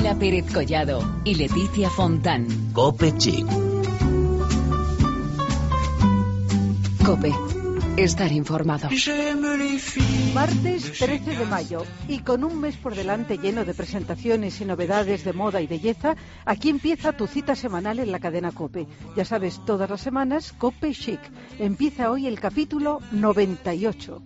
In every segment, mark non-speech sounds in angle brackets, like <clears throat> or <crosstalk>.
Lola Pérez Collado y Leticia Fontán. Cope Chic. Cope. Estar informado. Martes 13 de mayo y con un mes por delante lleno de presentaciones y novedades de moda y belleza, aquí empieza tu cita semanal en la cadena Cope. Ya sabes, todas las semanas Cope Chic. Empieza hoy el capítulo 98.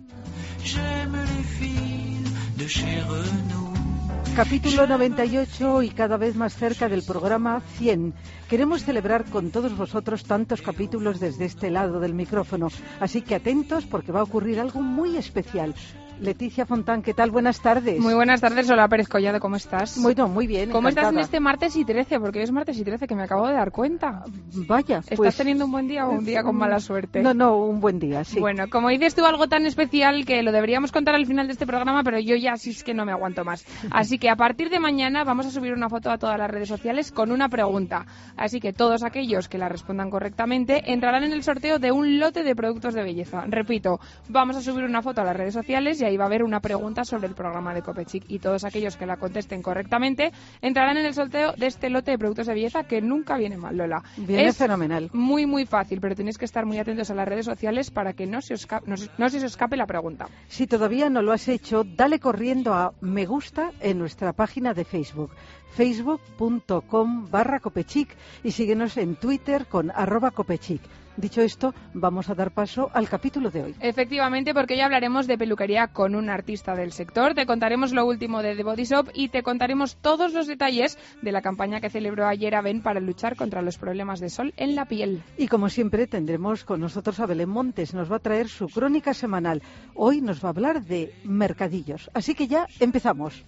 Capítulo 98 y cada vez más cerca del programa 100. Queremos celebrar con todos vosotros tantos capítulos desde este lado del micrófono, así que atentos porque va a ocurrir algo muy especial. Leticia Fontán, ¿qué tal? Buenas tardes. Muy buenas tardes, Hola Pérez Collado, ¿cómo estás? Bueno, muy bien. ¿Cómo encantada. estás en este martes y 13? Porque hoy es martes y 13, que me acabo de dar cuenta. Vaya, ¿Estás pues... teniendo un buen día o un día con mala suerte? No, no, un buen día, sí. Bueno, como dices tú, algo tan especial que lo deberíamos contar al final de este programa, pero yo ya sí es que no me aguanto más. Así que a partir de mañana vamos a subir una foto a todas las redes sociales con una pregunta. Así que todos aquellos que la respondan correctamente entrarán en el sorteo de un lote de productos de belleza. Repito, vamos a subir una foto a las redes sociales y ahí va a haber una pregunta sobre el programa de Copechic y todos aquellos que la contesten correctamente entrarán en el sorteo de este lote de productos de belleza que nunca viene mal, Lola. Viene es fenomenal. muy muy fácil, pero tenéis que estar muy atentos a las redes sociales para que no se os, no se- no se os escape la pregunta. Si todavía no lo has hecho, dale corriendo a me gusta en nuestra página de Facebook, facebook.com barra copechic y síguenos en Twitter con arroba copechic. Dicho esto, vamos a dar paso al capítulo de hoy. Efectivamente, porque hoy hablaremos de peluquería con un artista del sector, te contaremos lo último de The Body Shop y te contaremos todos los detalles de la campaña que celebró ayer Aven para luchar contra los problemas de sol en la piel. Y como siempre tendremos con nosotros a Belén Montes, nos va a traer su crónica semanal. Hoy nos va a hablar de mercadillos. Así que ya empezamos.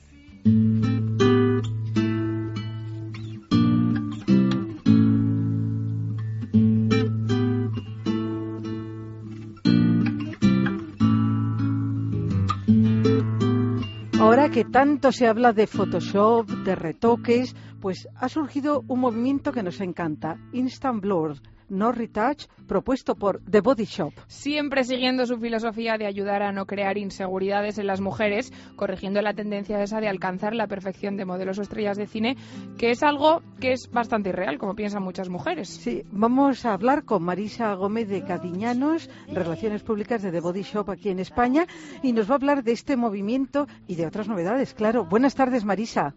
Que tanto se habla de Photoshop, de retoques, pues ha surgido un movimiento que nos encanta, Instant Blur, No Retouch, propuesto por The Body Shop. Siempre siguiendo su filosofía de ayudar a no crear inseguridades en las mujeres, corrigiendo la tendencia esa de alcanzar la perfección de modelos o estrellas de cine, que es algo que es bastante irreal, como piensan muchas mujeres. Sí, vamos a hablar con Marisa Gómez de Cadiñanos, Relaciones Públicas de The Body Shop aquí en España, y nos va a hablar de este movimiento y de otras novedades, claro. Buenas tardes, Marisa.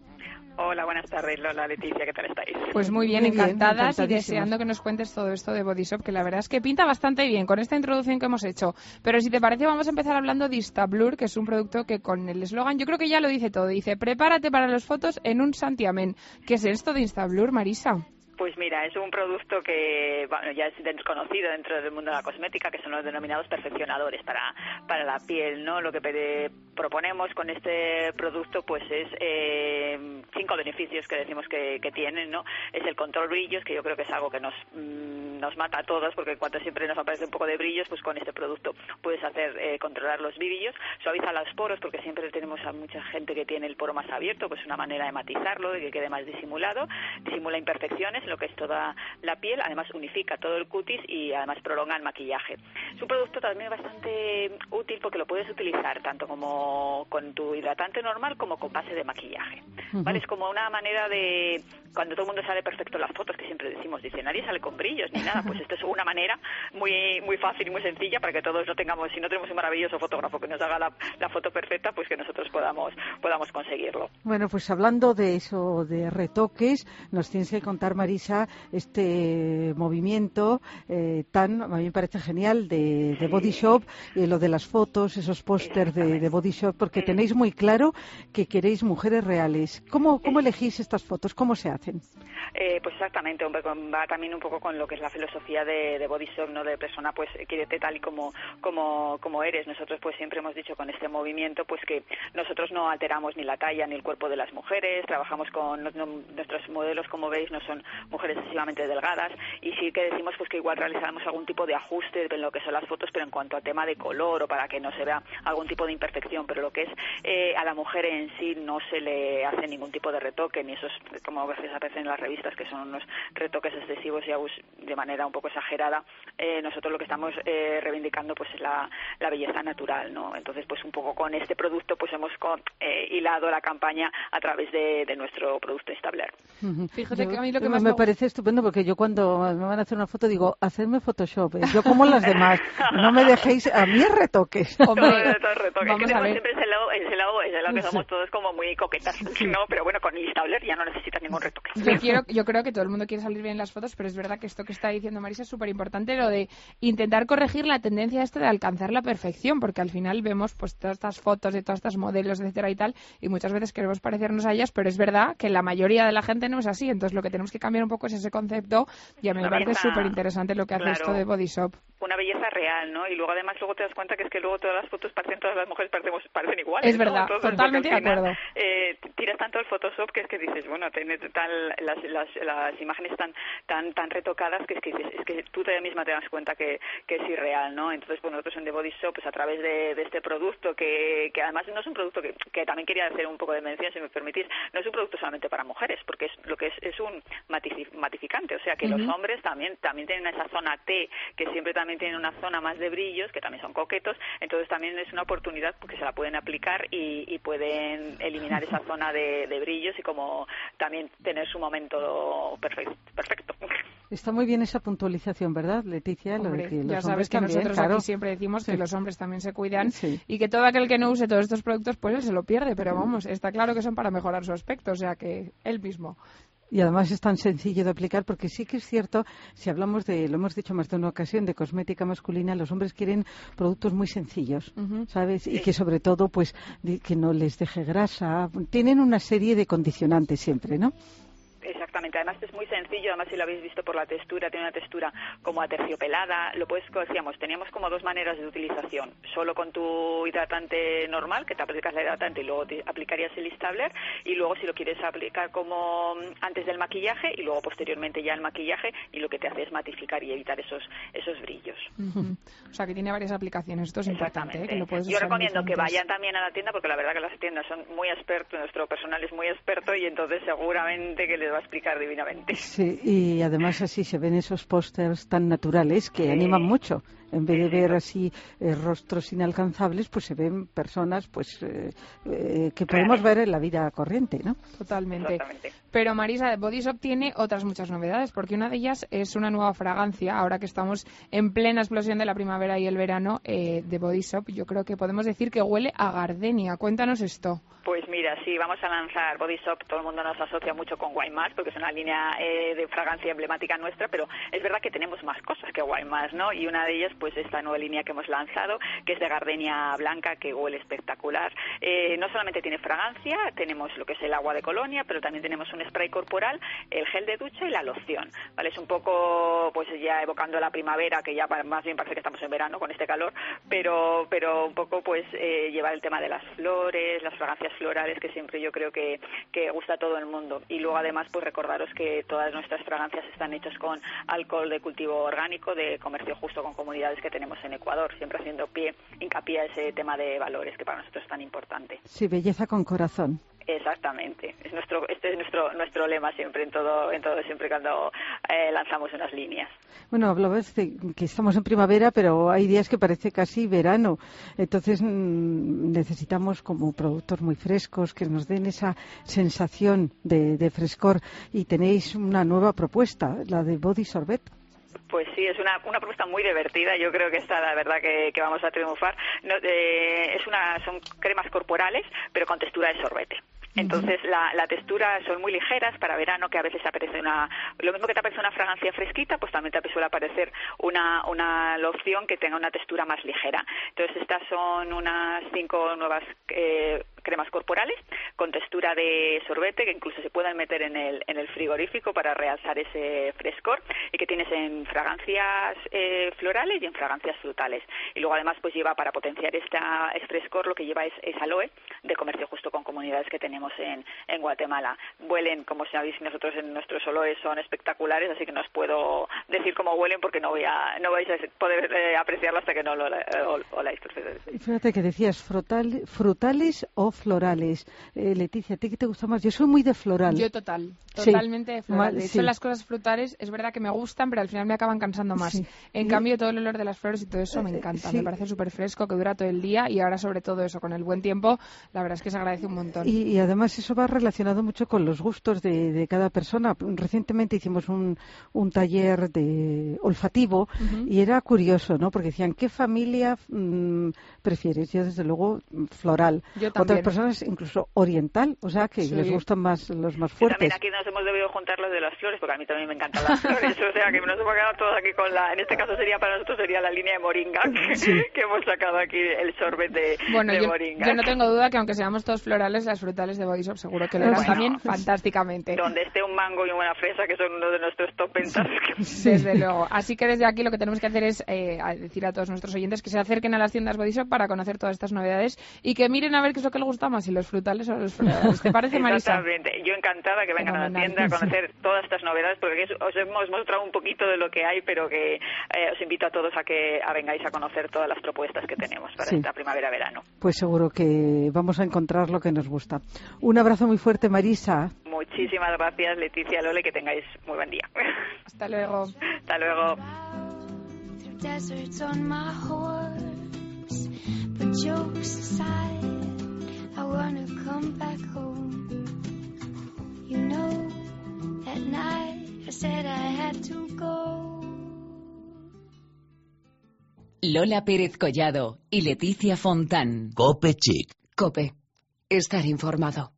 Hola, buenas tardes, Lola, Leticia, ¿qué tal estáis? Pues muy bien, Muy bien, encantadas y deseando que nos cuentes todo esto de Body Shop, que la verdad es que pinta bastante bien con esta introducción que hemos hecho. Pero si te parece, vamos a empezar hablando de Instablur, que es un producto que con el eslogan, yo creo que ya lo dice todo. Dice, prepárate para las fotos en un santiamén. ¿Qué es esto de Instablur, Marisa? Pues mira, es un producto que bueno, ya es desconocido dentro del mundo de la cosmética, que son los denominados perfeccionadores para, para la piel, ¿no? Lo que proponemos con este producto, pues es eh, cinco beneficios que decimos que, que tienen, ¿no? Es el control brillos, que yo creo que es algo que nos, mm, nos mata a todos, porque en cuanto siempre nos aparece un poco de brillos, pues con este producto puedes hacer eh, controlar los brillos, suaviza los poros, porque siempre tenemos a mucha gente que tiene el poro más abierto, pues una manera de matizarlo, de que quede más disimulado, disimula imperfecciones, lo que es toda la piel, además unifica todo el cutis y además prolonga el maquillaje. Es un producto también bastante útil porque lo puedes utilizar tanto como con tu hidratante normal como con base de maquillaje. ¿vale? Es como una manera de, cuando todo el mundo sale perfecto en las fotos, que siempre decimos, dice, nadie sale con brillos ni nada, pues esto es una manera muy muy fácil y muy sencilla para que todos no tengamos, si no tenemos un maravilloso fotógrafo que nos haga la, la foto perfecta, pues que nosotros podamos, podamos conseguirlo. Bueno, pues hablando de eso, de retoques, nos tienes que contar, Marisa, este movimiento eh, tan, a mí me parece genial, de, de Body Shop, eh, lo de las fotos, esos pósters de, de Body Shop, porque tenéis muy claro que queréis mujeres reales. ¿Cómo, cómo elegís estas fotos? ¿Cómo se Eh, pues exactamente, va también un poco con lo que es la filosofía de, de Body Shop, ¿no? De persona, pues, quírete tal y como, como, como eres. Nosotros, pues, siempre hemos dicho con este movimiento, pues, que nosotros no alteramos ni la talla ni el cuerpo de las mujeres, trabajamos con nuestros modelos, como veis, no son mujeres excesivamente delgadas y sí que decimos, pues, que igual realizamos algún tipo de ajuste en lo que son las fotos, pero en cuanto a tema de color o para que no se vea algún tipo de imperfección, pero lo que es eh, a la mujer en sí no se le hace ningún tipo de retoque, ni esos, como veces aparecen en las revistas, que son unos retoques excesivos y abus- de manera un poco exagerada, eh, nosotros lo que estamos eh, reivindicando pues es la, la, belleza natural, ¿no? Entonces, pues un poco con este producto pues hemos eh, hilado la campaña a través de, nuestro producto Stabler. Fíjate que a mí lo que más me, parece estupendo porque yo cuando me van a hacer una foto digo, hacerme Photoshop, yo como las demás, no me dejéis a mí retoques. Hombre, retoques. Vamos a ver. siempre ese lado, ese lado, ese lado que somos todos como muy coquetas, ¿no? Pero bueno, con el Stabler ya no necesitas ningún retoque. <laughs> Yo, quiero, yo creo que todo el mundo quiere salir bien en las fotos, pero es verdad que esto que está diciendo Marisa es súper importante, lo de intentar corregir la tendencia esta de alcanzar la perfección, porque al final vemos pues todas estas fotos de todas estas modelos, etcétera y tal, y muchas veces queremos parecernos a ellas, pero es verdad que la mayoría de la gente no es así, entonces lo que tenemos que cambiar un poco es ese concepto y a mí me parece súper interesante lo que hace esto de Body Shop una belleza real, ¿no? Y luego además luego te das cuenta que es que luego todas las fotos parecen, todas las mujeres parecemos, parecen iguales. Es verdad, totalmente de acuerdo. Eh, tiras tanto el Photoshop que es que dices, bueno, tiene tal, las, las, las imágenes tan, tan, tan retocadas que es que dices, es que tú te misma te das cuenta que, que es irreal, ¿no? Entonces, bueno, nosotros en The Body Shop, pues a través de, de este producto que, que además no es un producto que, que también quería hacer un poco de mención, si me permitís, no es un producto solamente para mujeres, porque es lo que es, es un matificante, o sea que los hombres también, también tienen esa zona T, que siempre también tienen una zona más de brillos, que también son coquetos, entonces también es una oportunidad porque se la pueden aplicar y, pueden eliminar esa zona de, brillos y como también tener su momento perfecto. perfecto. Está muy bien esa puntualización, ¿verdad, Leticia? ya sabes que nosotros aquí siempre decimos que los hombres también se cuidan y que todo aquel que no use todos estos productos, pues él se lo pierde, pero vamos, está claro que son para mejorar su aspecto, o sea que él mismo. Y además es tan sencillo de aplicar porque sí que es cierto, si hablamos de, lo hemos dicho más de una ocasión, de cosmética masculina, los hombres quieren productos muy sencillos, ¿sabes? Y que sobre todo, pues, que no les deje grasa. Tienen una serie de condicionantes siempre, ¿no? Exactamente, además es muy sencillo, además si lo habéis visto por la textura, tiene una textura como aterciopelada, lo puedes, como decíamos, teníamos como dos maneras de utilización, solo con tu hidratante normal, que te aplicas la hidratante y luego te aplicarías el Istabler, y luego si lo quieres aplicar como antes del maquillaje y luego posteriormente ya el maquillaje, y lo que te hace es matificar y evitar esos, esos brillos. O sea que tiene varias aplicaciones, esto es importante. ¿eh? Yo recomiendo que vayan también a la tienda porque la verdad que las tiendas son muy expertos, nuestro personal es muy experto y entonces seguramente que les va explicar divinamente. Sí, y además así se ven esos pósters tan naturales que animan mucho. En vez de ver así eh, rostros inalcanzables, pues se ven personas pues eh, eh, que podemos ver en la vida corriente, ¿no? Totalmente. Pero Marisa, Body Shop tiene otras muchas novedades, porque una de ellas es una nueva fragancia, ahora que estamos en plena explosión de la primavera y el verano de Body Shop, yo creo que podemos decir que huele a gardenia. Cuéntanos esto. Pues mira, sí, vamos a lanzar Body Shop, todo el mundo nos asocia mucho con Guaymas, porque es una línea eh, de fragancia emblemática nuestra, pero es verdad que tenemos más cosas que Guaymas, ¿no? Y una de ellas, pues esta nueva línea que hemos lanzado, que es de gardenia blanca, que huele espectacular. Eh, no solamente tiene fragancia, tenemos lo que es el agua de colonia, pero también tenemos un spray corporal, el gel de ducha y la loción, ¿vale? Es un poco, pues ya evocando la primavera, que ya más bien parece que estamos en verano con este calor, pero, pero un poco, pues, eh, llevar el tema de las flores, las fragancias florales que siempre yo creo que, que gusta a todo el mundo. Y luego además pues recordaros que todas nuestras fragancias están hechas con alcohol de cultivo orgánico de comercio justo con comunidades que tenemos en Ecuador, siempre haciendo pie, hincapié a ese tema de valores que para nosotros es tan importante. Sí, belleza con corazón. Exactamente. Es nuestro, este es nuestro, nuestro lema siempre en todo, en todo siempre cuando eh, lanzamos unas líneas. Bueno, hablabas de que estamos en primavera, pero hay días que parece casi verano. Entonces mm, necesitamos como productos muy frescos que nos den esa sensación de, de frescor. Y tenéis una nueva propuesta, la de Body Sorbet. Pues sí, es una, una propuesta muy divertida. Yo creo que esta, la verdad, que, que vamos a triunfar. No, eh, es una, son cremas corporales, pero con textura de sorbete. Entonces la, la, textura son muy ligeras para verano, que a veces aparece una, lo mismo que te aparece una fragancia fresquita, pues también te suele aparecer una, una loción que tenga una textura más ligera. Entonces estas son unas cinco nuevas eh, cremas corporales con textura de sorbete que incluso se pueden meter en el, en el frigorífico para realzar ese frescor y que tienes en fragancias eh, florales y en fragancias frutales. Y luego además pues lleva para potenciar esta, este frescor lo que lleva es, es aloe de comercio justo con comunidades que tenemos en, en Guatemala. Huelen, como sabéis, nosotros en nuestros olores son espectaculares, así que no os puedo decir cómo huelen porque no voy a, no vais a poder eh, apreciarlo hasta que no lo oláis Fíjate que decías frutales o o florales. Eh, Leticia, ¿a ti qué te gusta más? Yo soy muy de floral. Yo total, Sí. totalmente de floral. De hecho, sí. las cosas frutales es verdad que me gustan, pero al final me acaban cansando más. Sí. En cambio, todo el olor de las flores y todo eso me Eh, encanta. sí. Me parece súper fresco, que dura todo el día y ahora sobre todo eso, con el buen tiempo, la verdad es que se agradece un montón. Y, y además eso va relacionado mucho con los gustos de, de cada persona. Recientemente hicimos un, un taller de olfativo y era curioso, ¿no? Porque decían, ¿qué familia mm, prefieres? Yo, desde luego, floral. Yo Otras personas, incluso oriental, o sea, que Sí. les gustan más los más fuertes. también aquí nos hemos debido juntar los de las flores, porque a mí también me encantan las flores. O sea, que nos hemos quedado todos aquí con la. En este caso sería para nosotros sería la línea de moringa, que, Sí. que hemos sacado aquí el sorbet de, Bueno, de yo, moringa. yo no tengo duda que aunque seamos todos florales, las frutales de Body Shop seguro que lo Bueno. también fantásticamente. Donde esté un mango y una fresa, que son uno de nuestros top ventas. que- <laughs> Desde luego. Así que desde aquí lo que tenemos que hacer es eh, decir a todos nuestros oyentes que se acerquen a las tiendas Body Shop para conocer todas estas novedades y que miren a ver qué es lo que les gusta más, si los frutales o los florales. ¿Te parece, <laughs> Marisa? Exactamente. Yo encantada que vengan a la tienda a <laughs> conocer todas estas novedades, porque os hemos mostrado un poquito de lo que hay, pero que eh, os invito a todos a que a vengáis a conocer todas las propuestas que tenemos para Sí. esta primavera-verano. Pues seguro que vamos a encontrar lo que nos gusta. Un abrazo muy fuerte, Marisa. Muchísimas gracias, Leticia Lole, que tengáis muy buen día. <laughs> Hasta luego. Hasta luego. deserts on my horse. But jokes aside, wanna come back home. You know, that night I said I had to go. Lola Pérez Collado y Leticia Fontán. Cope Chic. Cope. Estar informado.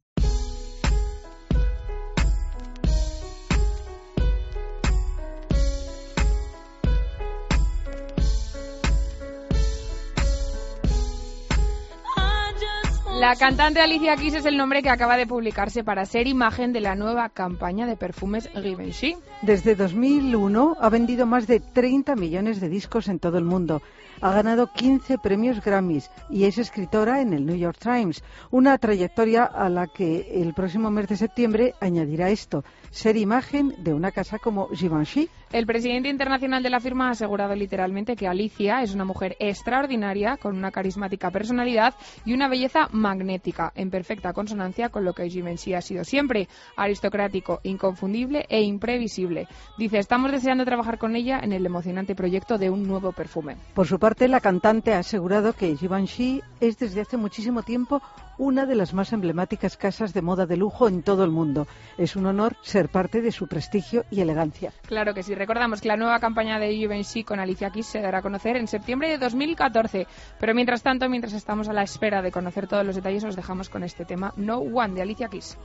La cantante Alicia Keys es el nombre que acaba de publicarse para ser imagen de la nueva campaña de perfumes Givenchy. Desde 2001 ha vendido más de 30 millones de discos en todo el mundo. Ha ganado 15 premios Grammys y es escritora en el New York Times. Una trayectoria a la que el próximo mes de septiembre añadirá esto, ser imagen de una casa como Givenchy. El presidente internacional de la firma ha asegurado literalmente que Alicia es una mujer extraordinaria, con una carismática personalidad y una belleza magnética, en perfecta consonancia con lo que Givenchy ha sido siempre, aristocrático, inconfundible e imprevisible. Dice, estamos deseando trabajar con ella en el emocionante proyecto de un nuevo perfume. Por su parte, la cantante ha asegurado que Givenchy es desde hace muchísimo tiempo una de las más emblemáticas casas de moda de lujo en todo el mundo. Es un honor ser parte de su prestigio y elegancia. Claro que sí. Recordamos que la nueva campaña de Givenchy con Alicia Keys se dará a conocer en septiembre de 2014. Pero mientras tanto, mientras estamos a la espera de conocer todos los detalles, os dejamos con este tema No One de Alicia Keys.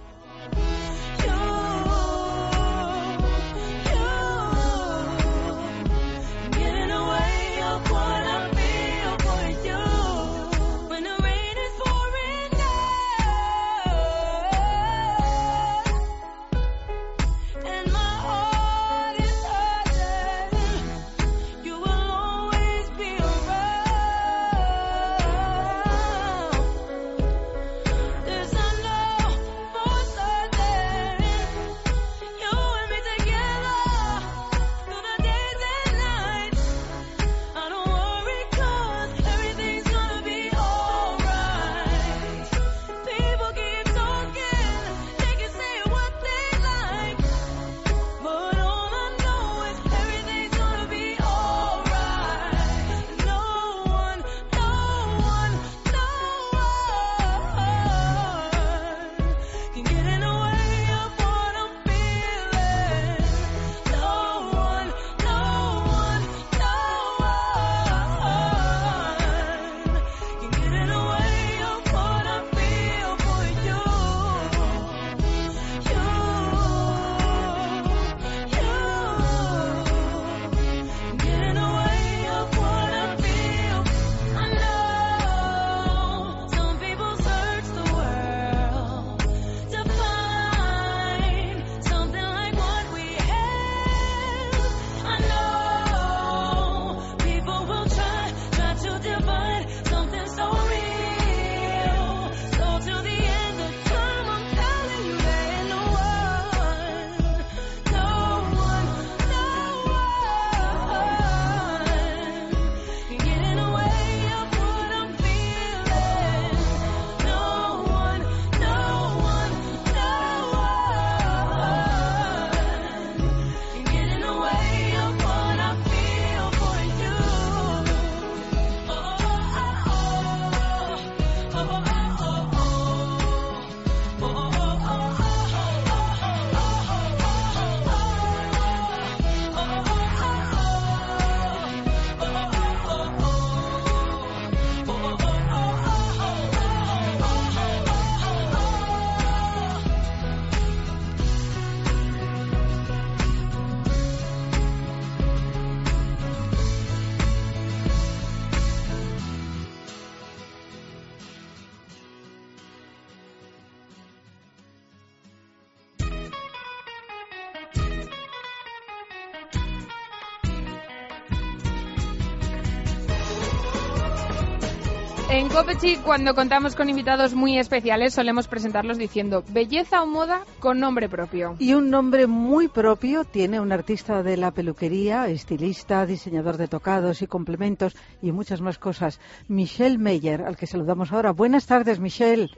Copechi, cuando contamos con invitados muy especiales, solemos presentarlos diciendo belleza o moda con nombre propio. Y un nombre muy propio tiene un artista de la peluquería, estilista, diseñador de tocados y complementos y muchas más cosas. Michelle Meyer, al que saludamos ahora. Buenas tardes, Michelle.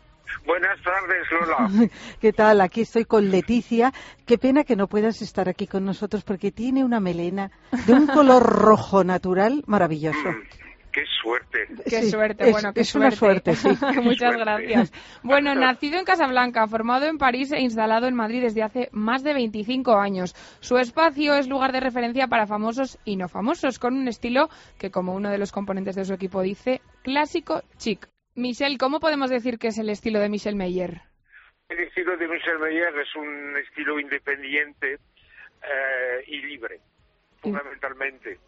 Buenas tardes, Lola. <laughs> ¿Qué tal? Aquí estoy con Leticia. Qué pena que no puedas estar aquí con nosotros porque tiene una melena de un color rojo natural maravilloso. Qué suerte. Qué Sí, suerte, es- bueno, qué es una suerte, sí. <laughs> Muchas Suerte. <laughs> gracias. Bueno, nacido en Casablanca, formado en París e instalado en Madrid desde hace más de 25 años. Su espacio es lugar de referencia para famosos y no famosos, con un estilo que, como uno de los componentes de su equipo dice, clásico chic. Michelle, ¿cómo podemos decir que es el estilo de Michelle Meyer? El estilo de Michel Meyer es un estilo independiente eh, y libre, fundamentalmente.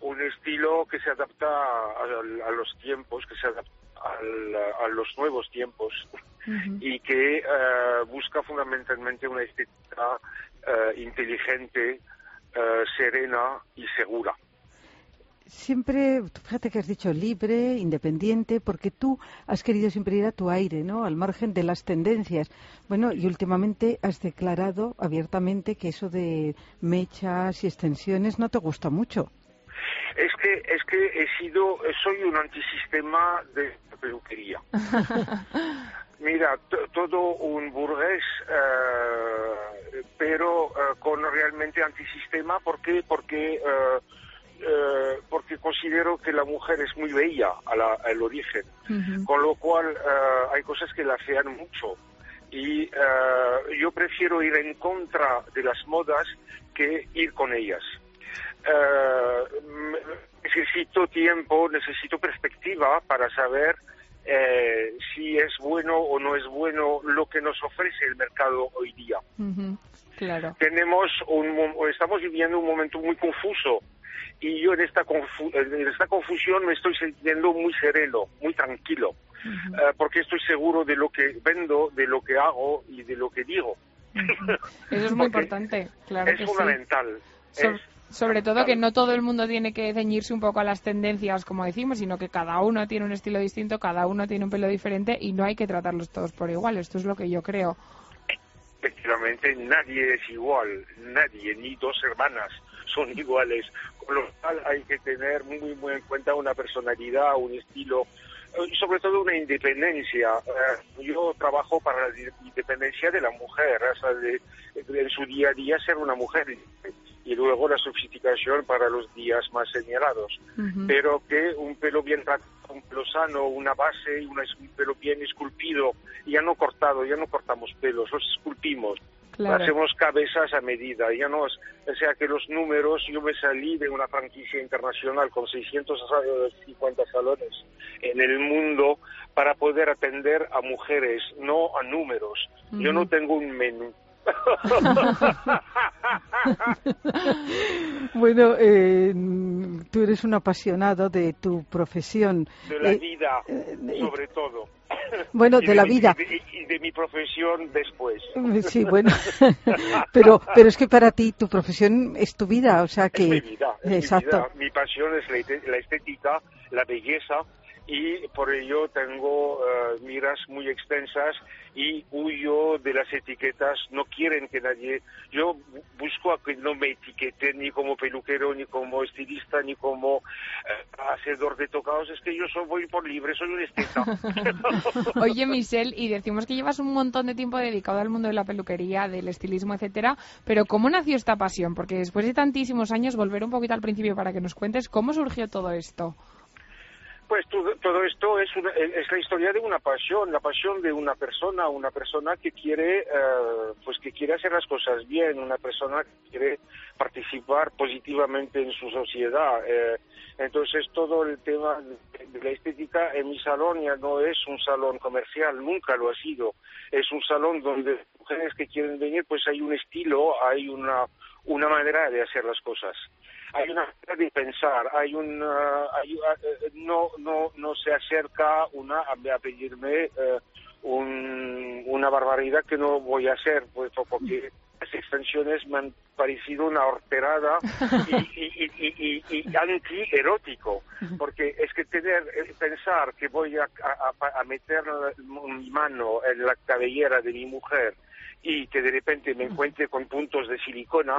Un estilo que se adapta a, a los tiempos, que se adapta al- a los nuevos tiempos y que eh, busca fundamentalmente una estética eh, inteligente, eh, serena y segura. Siempre, fíjate que has dicho libre, independiente, porque tú has querido siempre ir a tu aire, ¿no? Al margen de las tendencias. Bueno, y últimamente has declarado abiertamente que eso de mechas y extensiones no te gusta mucho. Es que es que he sido soy un antisistema de peluquería. <laughs> Mira, to- todo un burgués, eh, pero eh, con realmente antisistema. ¿Por qué? Porque eh, eh, porque considero que la mujer es muy bella a la- al origen, con lo cual eh, hay cosas que la fean mucho. Y yo prefiero ir en contra de las modas que ir con ellas. Eh, necesito tiempo, necesito perspectiva para saber eh, si es bueno o no es bueno lo que nos ofrece el mercado hoy día. Claro. Tenemos un, mo- estamos viviendo un momento muy confuso y yo en esta, confu- en esta confusión me estoy sintiendo muy sereno, muy tranquilo, eh, porque estoy seguro de lo que vendo, de lo que hago y de lo que digo. Eso es muy <laughs> importante, claro es que sí. fundamental. So- es sobre todo que no todo el mundo tiene que ceñirse un poco a las tendencias, como decimos, sino que cada uno tiene un estilo distinto, cada uno tiene un pelo diferente y no hay que tratarlos todos por igual. Esto es lo que yo creo. Efectivamente, nadie es igual, nadie, ni dos hermanas son iguales. Con lo cual hay que tener muy, muy en cuenta una personalidad, un estilo y sobre todo una independencia. Eh, yo trabajo para la independencia de la mujer, o sea, de, en su día a día ser una mujer y luego la sofisticación para los días más señalados. Pero que un pelo bien tratado, un pelo sano, una base, una, un pelo bien esculpido, ya no cortado, ya no cortamos pelos, los esculpimos. Claro. Hacemos cabezas a medida, ya no o sea que los números, yo me salí de una franquicia internacional con 650 salones en el mundo para poder atender a mujeres, no a números. Yo no tengo un menú. <laughs> Bueno, eh, tú eres un apasionado de tu profesión. de la Eh, vida, eh, sobre todo. Bueno, Y de la mi- vida. Y de, y de mi profesión después. Sí, bueno, <laughs> pero, pero es que para ti tu profesión es tu vida, o sea que... Es mi vida, es mi Exacto. vida. Mi pasión es la estética, la belleza y por ello tengo eh, miras muy extensas y huyo de las etiquetas. No quieren que nadie. Yo bu- busco a que no me etiqueten ni como peluquero, ni como estilista, ni como eh, hacedor de tocados. Es que yo soy, voy por libre, soy un esteta. <laughs> Oye, Michelle, y decimos que llevas un montón de tiempo dedicado al mundo de la peluquería, del estilismo, etcétera, pero ¿cómo nació esta pasión? Porque después de tantísimos años, volver un poquito al principio para que nos cuentes cómo surgió todo esto. Pues todo, todo esto es, una- es la historia de una pasión, la pasión de una persona, una persona que quiere, eh, pues que quiere hacer las cosas bien, una persona que quiere participar positivamente en su sociedad. eh. entonces todo el tema de la estética en mi salón ya no es un salón comercial, nunca lo ha sido. Es un salón donde mujeres que quieren venir, pues hay un estilo, hay una, una manera de hacer las cosas hay una manera de pensar, hay una, hay, eh, no, no, no se acerca una a, pedirme eh, un- una barbaridad que no voy a hacer, pues porque las extensiones me han parecido una horterada y, y, y, y, y anti-erótico, porque es que tener, eh, pensar que voy a, a, a meter mi mano en la cabellera de mi mujer y que de repente me encuentre con puntos de silicona,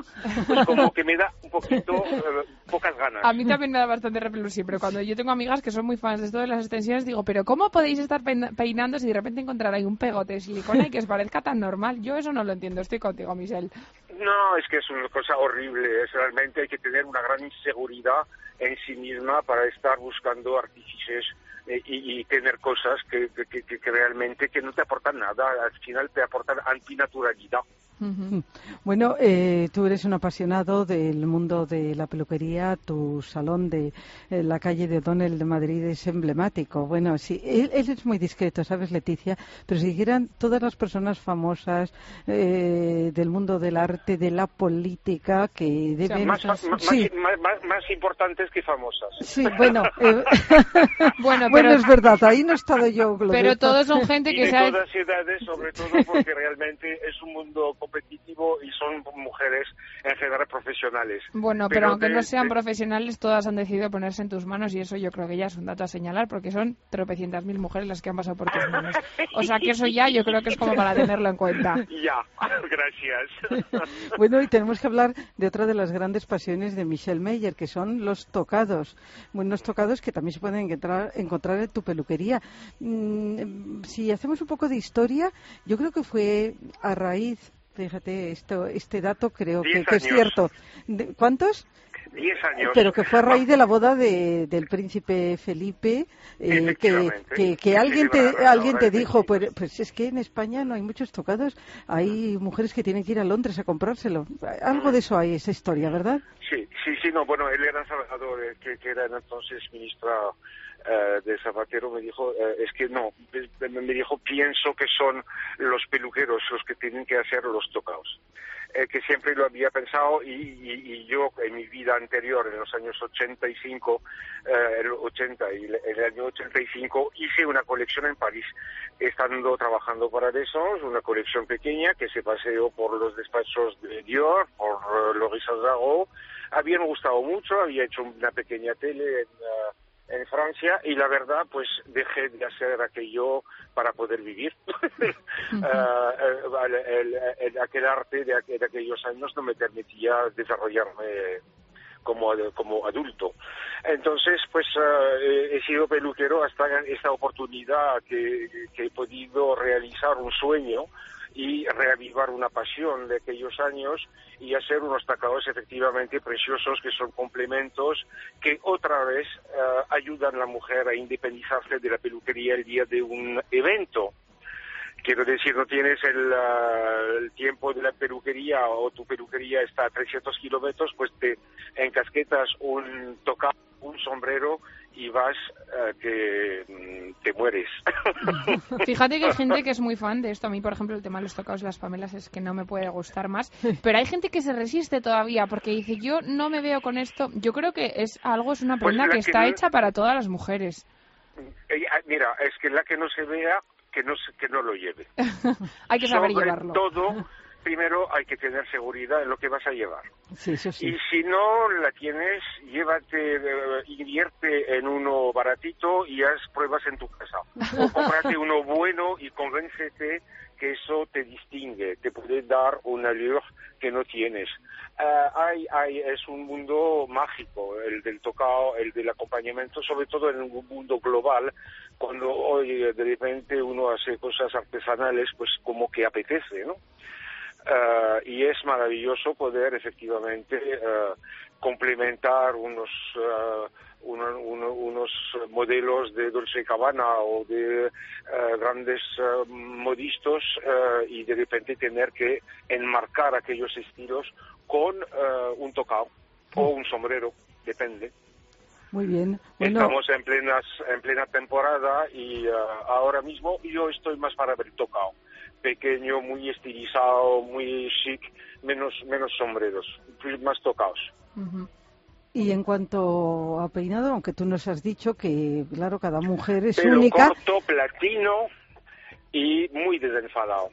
pues como que me da un poquito <laughs> eh, pocas ganas. A mí también me da bastante repelús siempre. Cuando yo tengo amigas que son muy fans de esto de las extensiones, digo, pero ¿cómo podéis estar peina- peinando si de repente encontrar ahí un pegote de silicona y que os parezca tan normal? Yo eso no lo entiendo. Estoy contigo, Michelle. No, es que es una cosa horrible. Es realmente hay que tener una gran inseguridad en sí misma para estar buscando artífices y, y tener cosas que, que, que- que realmente que no te aportan nada. Al final te aportan antinaturalidad. <laughs> Bueno, eh, tú eres un apasionado del mundo de la peluquería. Tu salón de eh, la calle de O'Donnell de Madrid es emblemático. Bueno, sí, él, él es muy discreto, ¿sabes, Leticia? Pero si dijeran todas las personas famosas eh, del mundo del arte, de la política, que deben... Más, más, más- más importantes que famosas. sí, bueno, eh, <laughs> <laughs> Bueno, bueno, pero, es verdad, ahí no he estado yo. pero todos son gente Y que de se ha... todas edades, sobre todo porque realmente es un mundo competitivo y son mujeres en general profesionales. Bueno, pero, aunque de- no sean de- profesionales, todas han decidido ponerse en tus manos y eso yo creo que ya es un dato a señalar porque son tropecientas mil mujeres las que han pasado por tus manos. O sea que eso ya yo creo que es como para tenerlo en cuenta. <laughs> Ya, <laughs> gracias. <laughs> Bueno, y tenemos que hablar de otra de las grandes pasiones de Michelle Meyer, que son los tocados. Buenos tocados que también se pueden encontrar, encontrar en tu peluquería. Mm, si hacemos un poco de historia, yo creo que fue a raíz, fíjate, esto, este dato creo que, que es cierto. ¿Cuántos? Diez años. Pero que fue a raíz de la boda de, del <laughs> príncipe Felipe, eh, que, que, que alguien te, alguien te dijo, 25. pues, pues es que en España no hay muchos tocados, hay mujeres que tienen que ir a Londres a comprárselo. Algo de eso hay, esa historia, ¿verdad? Sí, sí, sí, no, bueno, él era Salvador, eh, que, que era entonces ministra eh, de Zapatero, me dijo, eh, es que no, me, dijo, pienso que son los peluqueros los que tienen que hacer los tocados. Eh, que siempre lo había pensado y, y- y yo en mi vida anterior, en los años 85, eh, el 80 y el, año 85, hice una colección en París, estando trabajando para Besos, una colección pequeña que se paseó por los despachos de Dior, por eh, Loris Adrago, habían gustado mucho, había hecho una pequeña tele en, eh, en Francia y la verdad pues dejé de hacer aquello para poder vivir. <laughs> Eh, el, el- el- aquel arte de, aqu- de aquellos años no me permitía desarrollarme como, como adulto. Entonces, pues eh, he sido peluquero hasta esta oportunidad que, que he podido realizar un sueño y reavivar una pasión de aquellos años y hacer unos tacados efectivamente preciosos que son complementos que otra vez eh, ayudan a la mujer a independizarse de la peluquería el día de un evento. Quiero decir, no tienes el, el tiempo de la peluquería o tu peluquería está a 300 kilómetros, pues te encasquetas un tocado, un sombrero y vas ah, que mm, te mueres. <laughs> Fíjate que hay gente que es muy fan de esto. A mí, por ejemplo, el tema de los tocados y las pamelas es que no me puede gustar más. Pero hay gente que se resiste todavía porque dice, yo no me veo con esto. Yo creo que es algo, es una Pues prenda que que está no- hecha para todas las mujeres. Eh, Mira, es que la que no se vea, que no, que no lo lleve. <laughs> hay que saber Sobre llevarlo. todo, <laughs> primero hay que tener seguridad en lo que vas a llevar. Sí, sí. Y si no la tienes, llévate, eh, invierte en uno baratito y haz pruebas en tu casa. O <laughs> cómprate uno bueno y convéncete que eso te distingue, te puede dar una allure que no tienes. Ah, hay, hay, es un mundo mágico, el del tocado, el del acompañamiento, sobre todo en un mundo global, cuando hoy de repente uno hace cosas artesanales, pues como que apetece, ¿no? Ah, y es maravilloso poder efectivamente ah, complementar unos ah, uno- uno- unos modelos de Dolce Cabana o de grandes modistos y de repente tener que enmarcar aquellos estilos con un tocado o un sombrero, depende. Muy bien. Bueno, Estamos en plenas en plena temporada y ah, ahora mismo yo estoy más para ver tocado. Pequeño, muy estilizado, muy chic, menos menos sombreros, más tocados. Y en cuanto a peinado, aunque tú nos has dicho que, claro, cada mujer es única. corto, platino y muy desenfadado.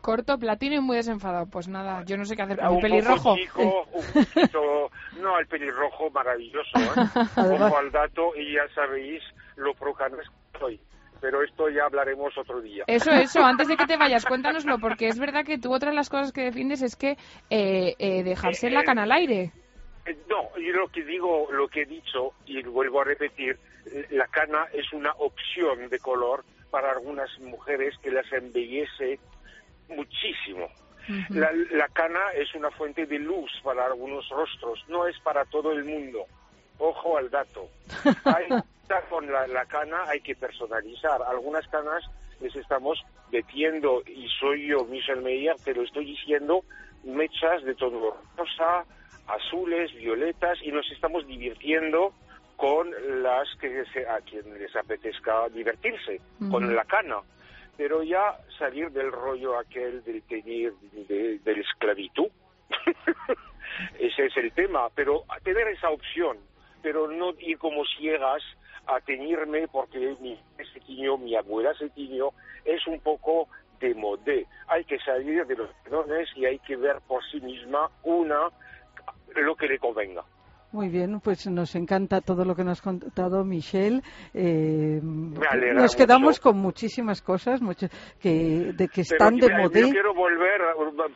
Corto, platino y muy desenfadado. Pues nada, yo no sé qué hacer con un mi pelirrojo. Poco chico, un poquito, <laughs> no, el pelirrojo maravilloso, ¿eh? <laughs> Ojo al dato y ya sabéis lo procanas que soy. Pero esto ya hablaremos otro día. Eso, eso, <laughs> antes de que te vayas, cuéntanoslo, porque es verdad que tú otra de las cosas que defiendes es que eh, eh, dejarse la cana al aire. Eh, No, yo lo que digo, lo que he dicho, y vuelvo a repetir, eh, la cana es una opción de color para algunas mujeres que las embellece muchísimo. La, la cana es una fuente de luz para algunos rostros, no es para todo el mundo. Ojo al dato. <laughs> Hay, con la, la cana hay que personalizar. Algunas canas les estamos metiendo, y soy yo, Michel Meyer, te lo estoy diciendo, mechas de todo rosa, azules, violetas, y nos estamos divirtiendo con las que se- a quien les apetezca divertirse, con la cana. Pero ya salir del rollo aquel del teñir de, la esclavitud, <laughs> ese es el tema, pero tener esa opción, pero no ir como ciegas a teñirme porque mi se tiñó, mi abuela se tiñó, es un poco de modé. Hay que salir de los pedones y hay que ver por sí misma una lo que le convenga. Muy bien, pues nos encanta todo lo que nos ha contado Michelle. Eh, nos quedamos mucho. con muchísimas cosas mucho- que, de que Pero están de mira, modé. yo quiero volver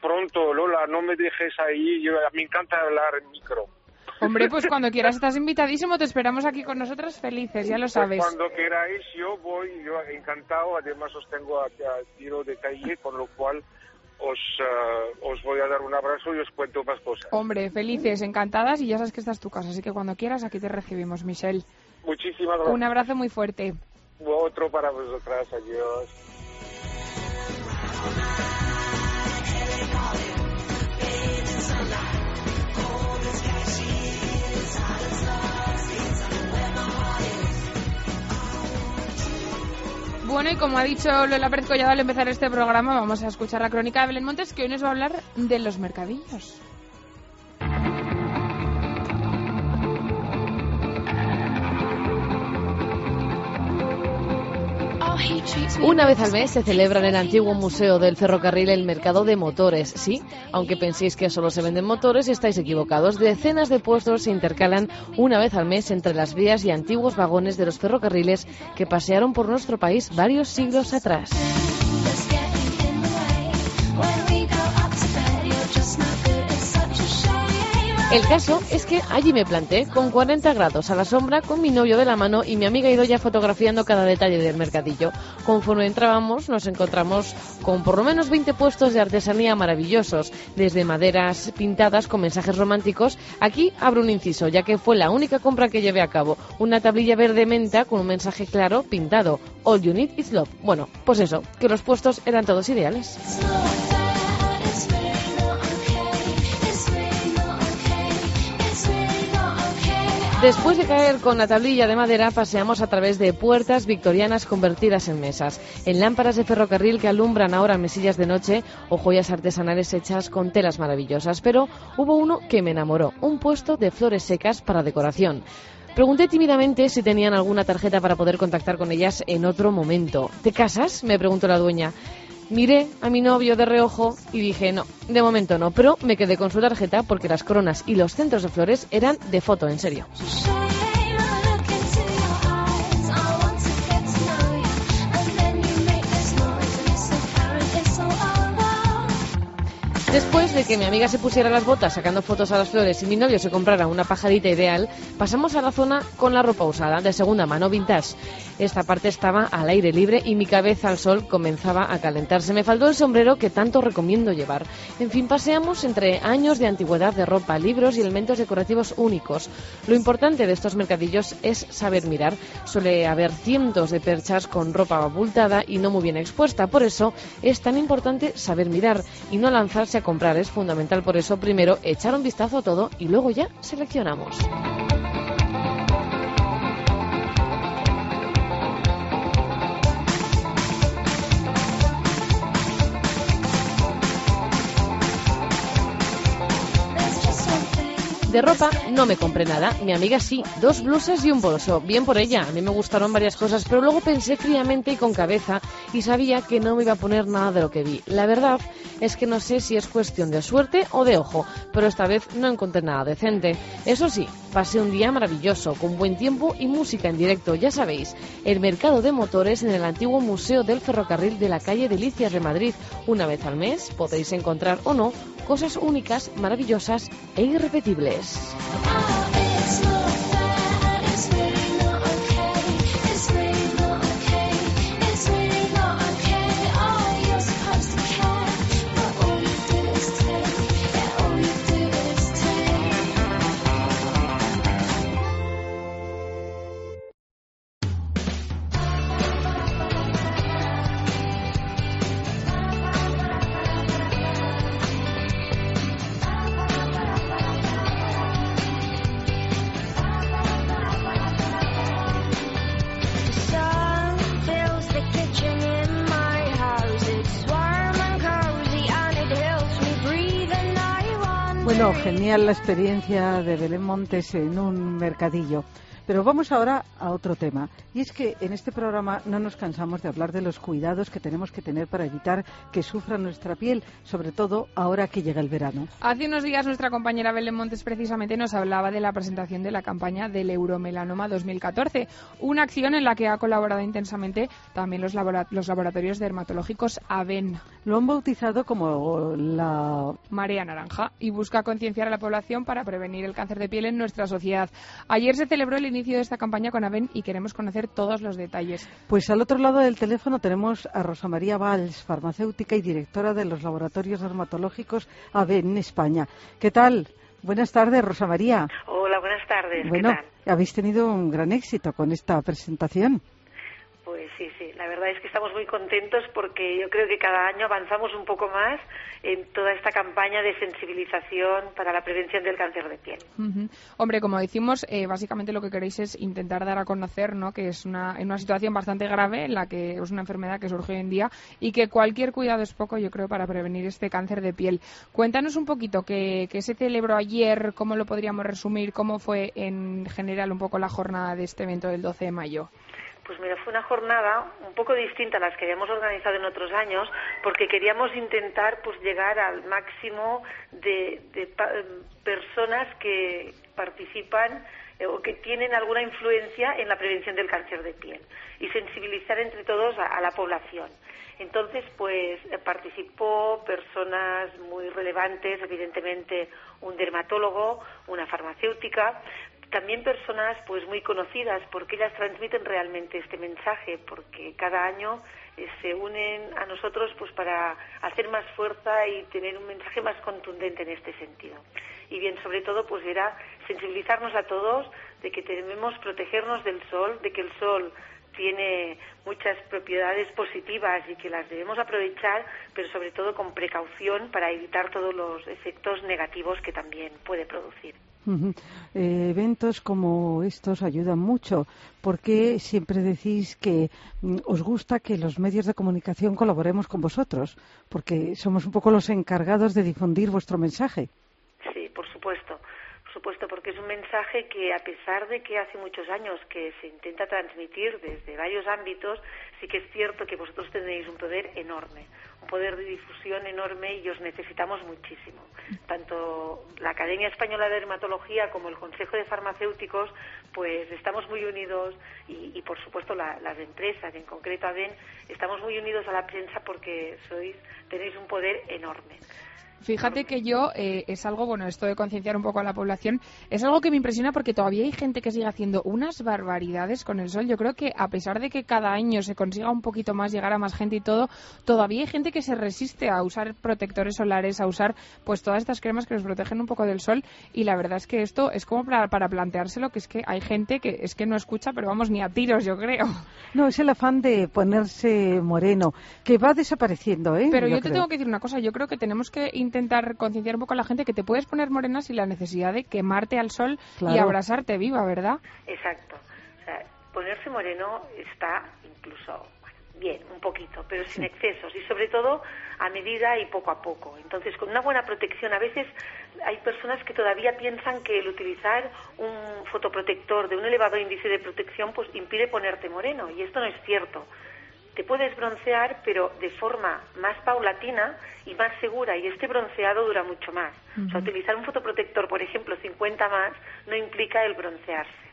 pronto, Lola, no me dejes ahí, yo, me encanta hablar en micro. Hombre, pues cuando quieras estás invitadísimo, te esperamos aquí con nosotras felices, ya lo Pues sabes. cuando queráis, yo voy, yo encantado, además os tengo a, a tiro de calle, con lo cual os, eh, os voy a dar un abrazo y os cuento más cosas. Hombre, felices, encantadas y ya sabes que esta es tu casa, así que cuando quieras aquí te recibimos, Michelle. Muchísimas gracias. Un abrazo muy fuerte. Otro para vosotras, adiós. Bueno, y como ha dicho Lola Pérez Collado al empezar este programa, vamos a escuchar la crónica de Belén Montes, que hoy nos va a hablar de los mercadillos. Una vez al mes se celebra en el antiguo Museo del Ferrocarril el mercado de motores. Sí, aunque penséis que solo se venden motores, estáis equivocados. Decenas de puestos se intercalan una vez al mes entre las vías y antiguos vagones de los ferrocarriles que pasearon por nuestro país varios siglos atrás. El caso es que allí me planté, con 40 grados a la sombra, con mi novio de la mano y mi amiga Idoya fotografiando cada detalle del mercadillo. Conforme entrábamos, nos encontramos con por lo menos 20 puestos de artesanía maravillosos, desde maderas pintadas con mensajes románticos. Aquí abro un inciso, ya que fue la única compra que llevé a cabo. Una tablilla verde menta con un mensaje claro pintado. All you need is love. Bueno, pues eso, que los puestos eran todos ideales. Después de caer con la tablilla de madera, paseamos a través de puertas victorianas convertidas en mesas, en lámparas de ferrocarril que alumbran ahora mesillas de noche o joyas artesanales hechas con telas maravillosas. Pero hubo uno que me enamoró, un puesto de flores secas para decoración. Pregunté tímidamente si tenían alguna tarjeta para poder contactar con ellas en otro momento. ¿Te casas? me preguntó la dueña. Miré a mi novio de reojo y dije no, de momento no, pero me quedé con su tarjeta porque las coronas y los centros de flores eran de foto, en serio. Después de que mi amiga se pusiera las botas sacando fotos a las flores y mi novio se comprara una pajarita ideal, pasamos a la zona con la ropa usada, de segunda mano vintage. Esta parte estaba al aire libre y mi cabeza al sol comenzaba a calentarse. Me faltó el sombrero que tanto recomiendo llevar. En fin, paseamos entre años de antigüedad de ropa, libros y elementos decorativos únicos. Lo importante de estos mercadillos es saber mirar. Suele haber cientos de perchas con ropa abultada y no muy bien expuesta. Por eso es tan importante saber mirar y no lanzarse a comprar. Es fundamental por eso primero echar un vistazo a todo y luego ya seleccionamos. De ropa no me compré nada, mi amiga sí, dos blusas y un bolso. Bien por ella, a mí me gustaron varias cosas, pero luego pensé fríamente y con cabeza y sabía que no me iba a poner nada de lo que vi. La verdad es que no sé si es cuestión de suerte o de ojo, pero esta vez no encontré nada decente. Eso sí, pasé un día maravilloso, con buen tiempo y música en directo, ya sabéis, el mercado de motores en el antiguo Museo del Ferrocarril de la calle Delicias de Madrid. Una vez al mes podéis encontrar o no cosas únicas, maravillosas e irrepetibles. La experiencia de Belén Montes en un mercadillo. Pero vamos ahora a otro tema. Y es que en este programa no nos cansamos de hablar de los cuidados que tenemos que tener para evitar que sufra nuestra piel, sobre todo ahora que llega el verano. Hace unos días nuestra compañera Belén Montes precisamente nos hablaba de la presentación de la campaña del Euromelanoma 2014, una acción en la que ha colaborado intensamente también los laboratorios dermatológicos AVEN. Lo han bautizado como la Marea Naranja y busca concienciar a la población para prevenir el cáncer de piel en nuestra sociedad. Ayer se celebró el inicio de esta campaña con AVEN y queremos conocer todos los detalles. Pues al otro lado del teléfono tenemos a Rosa María Valls, farmacéutica y directora de los laboratorios dermatológicos AVEN en España. ¿Qué tal? Buenas tardes, Rosa María. Hola, buenas tardes. Bueno, habéis tenido un gran éxito con esta presentación. Sí, sí, la verdad es que estamos muy contentos porque yo creo que cada año avanzamos un poco más en toda esta campaña de sensibilización para la prevención del cáncer de piel. Hombre, como decimos, eh, básicamente lo que queréis es intentar dar a conocer ¿no? que es una, una situación bastante grave, en la que es una enfermedad que surge hoy en día y que cualquier cuidado es poco, yo creo, para prevenir este cáncer de piel. Cuéntanos un poquito qué se celebró ayer, cómo lo podríamos resumir, cómo fue en general un poco la jornada de este evento del 12 de mayo. Pues mira, fue una jornada un poco distinta a las que habíamos organizado en otros años, porque queríamos intentar pues llegar al máximo de, personas que participan eh, o que tienen alguna influencia en la prevención del cáncer de piel y sensibilizar entre todos a, la población. Entonces, pues eh, participó personas muy relevantes, evidentemente un dermatólogo, una farmacéutica, también personas pues muy conocidas porque ellas transmiten realmente este mensaje porque cada año eh, se unen a nosotros pues para hacer más fuerza y tener un mensaje más contundente en este sentido y bien sobre todo pues era sensibilizarnos a todos de que debemos protegernos del sol de que el sol tiene muchas propiedades positivas y que las debemos aprovechar, pero sobre todo con precaución para evitar todos los efectos negativos que también puede producir. Eh, eventos como estos ayudan mucho. ¿Por qué siempre decís que mm, os gusta que los medios de comunicación colaboremos con vosotros? Porque somos un poco los encargados de difundir vuestro mensaje. Sí, por supuesto supuesto, porque es un mensaje que, a pesar de que hace muchos años que se intenta transmitir desde varios ámbitos, sí que es cierto que vosotros tenéis un poder enorme, un poder de difusión enorme y os necesitamos muchísimo. Tanto la Academia Española de Dermatología como el Consejo de Farmacéuticos, pues estamos muy unidos y, por supuesto, las empresas, en concreto ADEN, estamos muy unidos a la prensa porque sois, tenéis un poder enorme. Fíjate que yo, eh, es algo, bueno, esto de concienciar un poco a la población, es algo que me impresiona porque todavía hay gente que sigue haciendo unas barbaridades con el sol. Yo creo que a pesar de que cada año se consiga un poquito más, llegar a más gente y todo, todavía hay gente que se resiste a usar protectores solares, a usar pues todas estas cremas que nos protegen un poco del sol. Y la verdad es que esto es como para, para planteárselo, que es que hay gente que es que no escucha, pero vamos, ni a tiros, yo creo. No, es el afán de ponerse moreno, que va desapareciendo, ¿eh? Pero yo, te tengo que decir una cosa, yo creo que tenemos que intentar concienciar un poco a la gente que te puedes poner morena sin la necesidad de quemarte al sol y abrasarte viva, ¿verdad? Exacto. O sea, ponerse moreno está incluso bien, un poquito, pero sin excesos y sobre todo a medida y poco a poco. Entonces, con una buena protección, a veces hay personas que todavía piensan que el utilizar un fotoprotector de un elevado índice de protección pues impide ponerte moreno y esto no es cierto. Te puedes broncear, pero de forma más paulatina y más segura, y este bronceado dura mucho más. O sea, utilizar un fotoprotector, por ejemplo, 50 más, no implica el broncearse.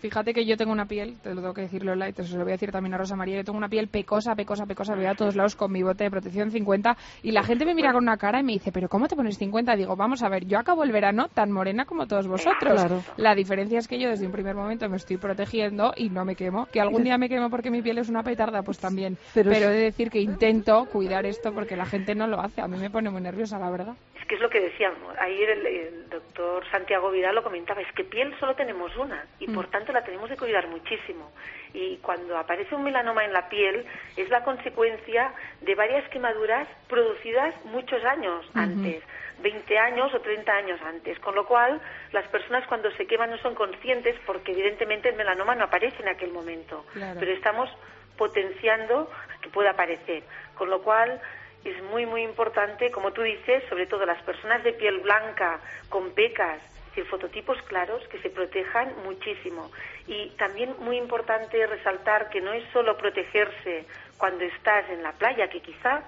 Fíjate que yo tengo una piel, te lo tengo que decir Lola, y te lo voy a decir también a Rosa María, yo tengo una piel pecosa, pecosa, pecosa, voy a todos lados con mi bote de protección 50 y la gente me mira con una cara y me dice, pero ¿cómo te pones 50? Digo, vamos a ver, yo acabo el verano tan morena como todos vosotros. La diferencia es que yo desde un primer momento me estoy protegiendo y no me quemo. Que algún día me quemo porque mi piel es una petarda, pues también. Pero, he de decir que intento cuidar esto porque la gente no lo hace. A mí me pone muy nerviosa, la verdad. Es que es lo que decíamos. Ayer el, el doctor Santiago Vidal lo comentaba, es que piel solo tenemos una y por mm. tanto la tenemos que cuidar muchísimo. Y cuando aparece un melanoma en la piel es la consecuencia de varias quemaduras producidas muchos años antes. 20 años o 30 años antes, con lo cual las personas cuando se queman no son conscientes porque evidentemente el melanoma no aparece en aquel momento, pero estamos potenciando que pueda aparecer, con lo cual es muy muy importante, como tú dices, sobre todo las personas de piel blanca con pecas decir, fototipos claros que se protejan muchísimo. Y también muy importante resaltar que no es solo protegerse cuando estás en la playa, que quizá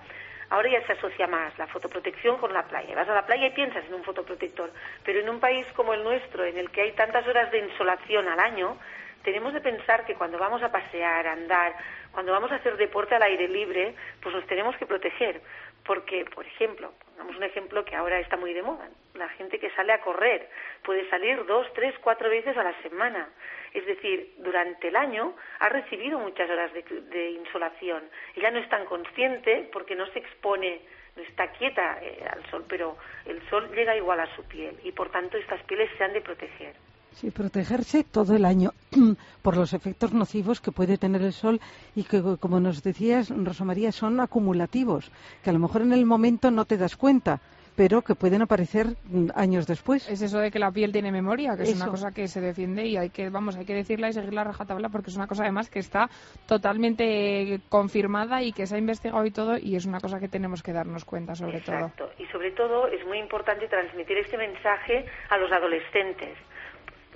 ahora ya se asocia más la fotoprotección con la playa. Vas a la playa y piensas en un fotoprotector, pero en un país como el nuestro, en el que hay tantas horas de insolación al año, tenemos de pensar que cuando vamos a pasear, a andar, cuando vamos a hacer deporte al aire libre, pues nos tenemos que proteger. Porque, por ejemplo, pongamos un ejemplo que ahora está muy de moda, la gente que sale a correr puede salir dos, tres, cuatro veces a la semana. Es decir, durante el año ha recibido muchas horas de, insolación. Ella no es tan consciente porque no se expone, no está quieta eh, al sol, pero el sol llega igual a su piel y por tanto estas pieles se han de proteger. Sí, protegerse todo el año <clears throat> por los efectos nocivos que puede tener el sol y que, como nos decías, Rosa María, son acumulativos, que a lo mejor en el momento no te das cuenta, pero que pueden aparecer mm, años después. Es eso de que la piel tiene memoria, que es una cosa que se defiende y hay que, vamos, hay que decirla y seguirla a rajatabla porque es una cosa además que está totalmente confirmada y que se ha investigado y todo y es una cosa que tenemos que darnos cuenta sobre todo. Exacto. Y sobre todo es muy importante transmitir este mensaje a los adolescentes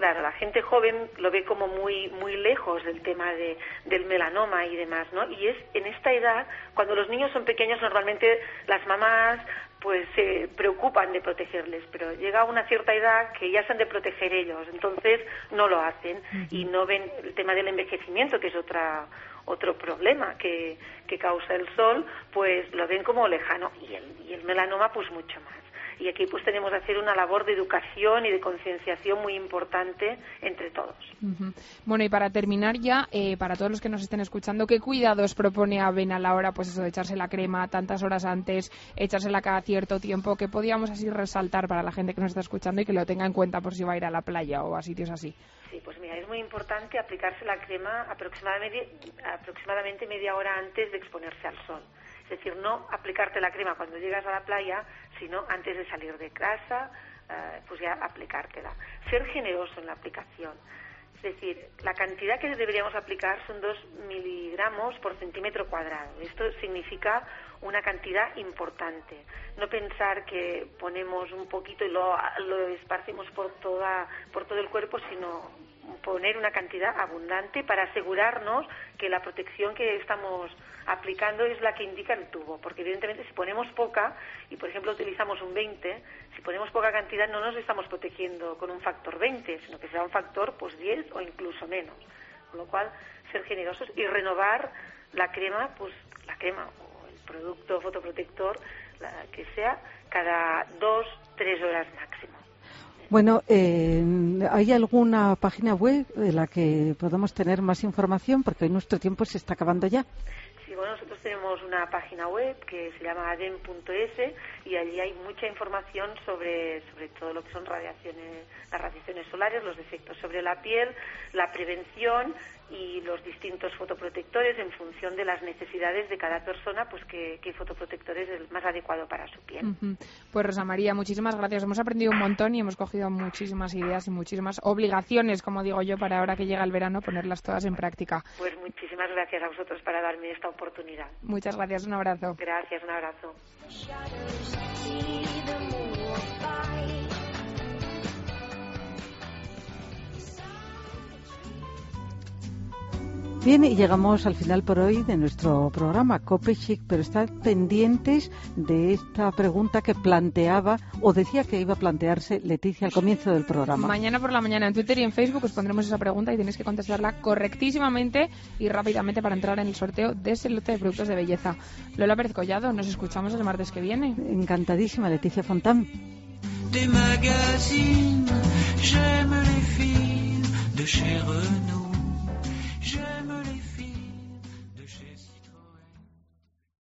claro, la gente joven lo ve como muy muy lejos del tema de, del melanoma y demás, ¿no? Y es en esta edad, cuando los niños son pequeños, normalmente las mamás pues se preocupan de protegerles, pero llega a una cierta edad que ya se han de proteger ellos, entonces no lo hacen y no ven el tema del envejecimiento, que es otra otro problema que, que causa el sol, pues lo ven como lejano y el, y el melanoma pues mucho más y aquí pues tenemos que hacer una labor de educación y de concienciación muy importante entre todos. Bueno, y para terminar ya, eh, para todos los que nos estén escuchando, ¿qué cuidados propone Aven a la hora pues eso de echarse la crema tantas horas antes, echársela cada cierto tiempo? ¿Qué podríamos así resaltar para la gente que nos está escuchando y que lo tenga en cuenta por si va a ir a la playa o a sitios así? Sí, pues mira, es muy importante aplicarse la crema aproximadamente, aproximadamente media hora antes de exponerse al sol. Es decir, no aplicarte la crema cuando llegas a la playa, sino antes de salir de casa, eh, pues ya aplicártela. Ser generoso en la aplicación. Es decir, la cantidad que deberíamos aplicar son 2 miligramos por centímetro cuadrado. Esto significa una cantidad importante. No pensar que ponemos un poquito y lo, lo esparcimos por, toda, por todo el cuerpo, sino poner una cantidad abundante para asegurarnos que la protección que estamos aplicando es la que indica el tubo, porque evidentemente si ponemos poca y por ejemplo utilizamos un 20, si ponemos poca cantidad no nos estamos protegiendo con un factor 20, sino que será un factor pues 10 o incluso menos. Con lo cual, ser generosos y renovar la crema, pues la crema o el producto fotoprotector, la que sea, cada dos, tres horas máximo. Bueno, eh, ¿hay alguna página web de la que podamos tener más información? Porque hoy nuestro tiempo se está acabando ya. Bueno, nosotros tenemos una página web que se llama adem.es y allí hay mucha información sobre, sobre todo lo que son radiaciones, las radiaciones solares, los efectos sobre la piel, la prevención y los distintos fotoprotectores en función de las necesidades de cada persona, pues qué, qué fotoprotector es el más adecuado para su piel. Pues Rosa María, muchísimas gracias. Hemos aprendido un montón y hemos cogido muchísimas ideas y muchísimas obligaciones, como digo yo, para ahora que llega el verano, ponerlas todas en práctica. Pues muchísimas gracias a vosotros para darme esta oportunidad. Muchas gracias, un abrazo. Gracias, un abrazo. Bien, y llegamos al final por hoy de nuestro programa Cope Chic, pero estad pendientes de esta pregunta que planteaba o decía que iba a plantearse Leticia al comienzo del programa. Mañana por la mañana en Twitter y en Facebook os pondremos esa pregunta y tenéis que contestarla correctísimamente y rápidamente para entrar en el sorteo de ese lote de productos de belleza. Lola Pérez Collado, nos escuchamos el martes que viene. Encantadísima, Leticia Fontán. des magazines. J'aime les filles de chez Renault.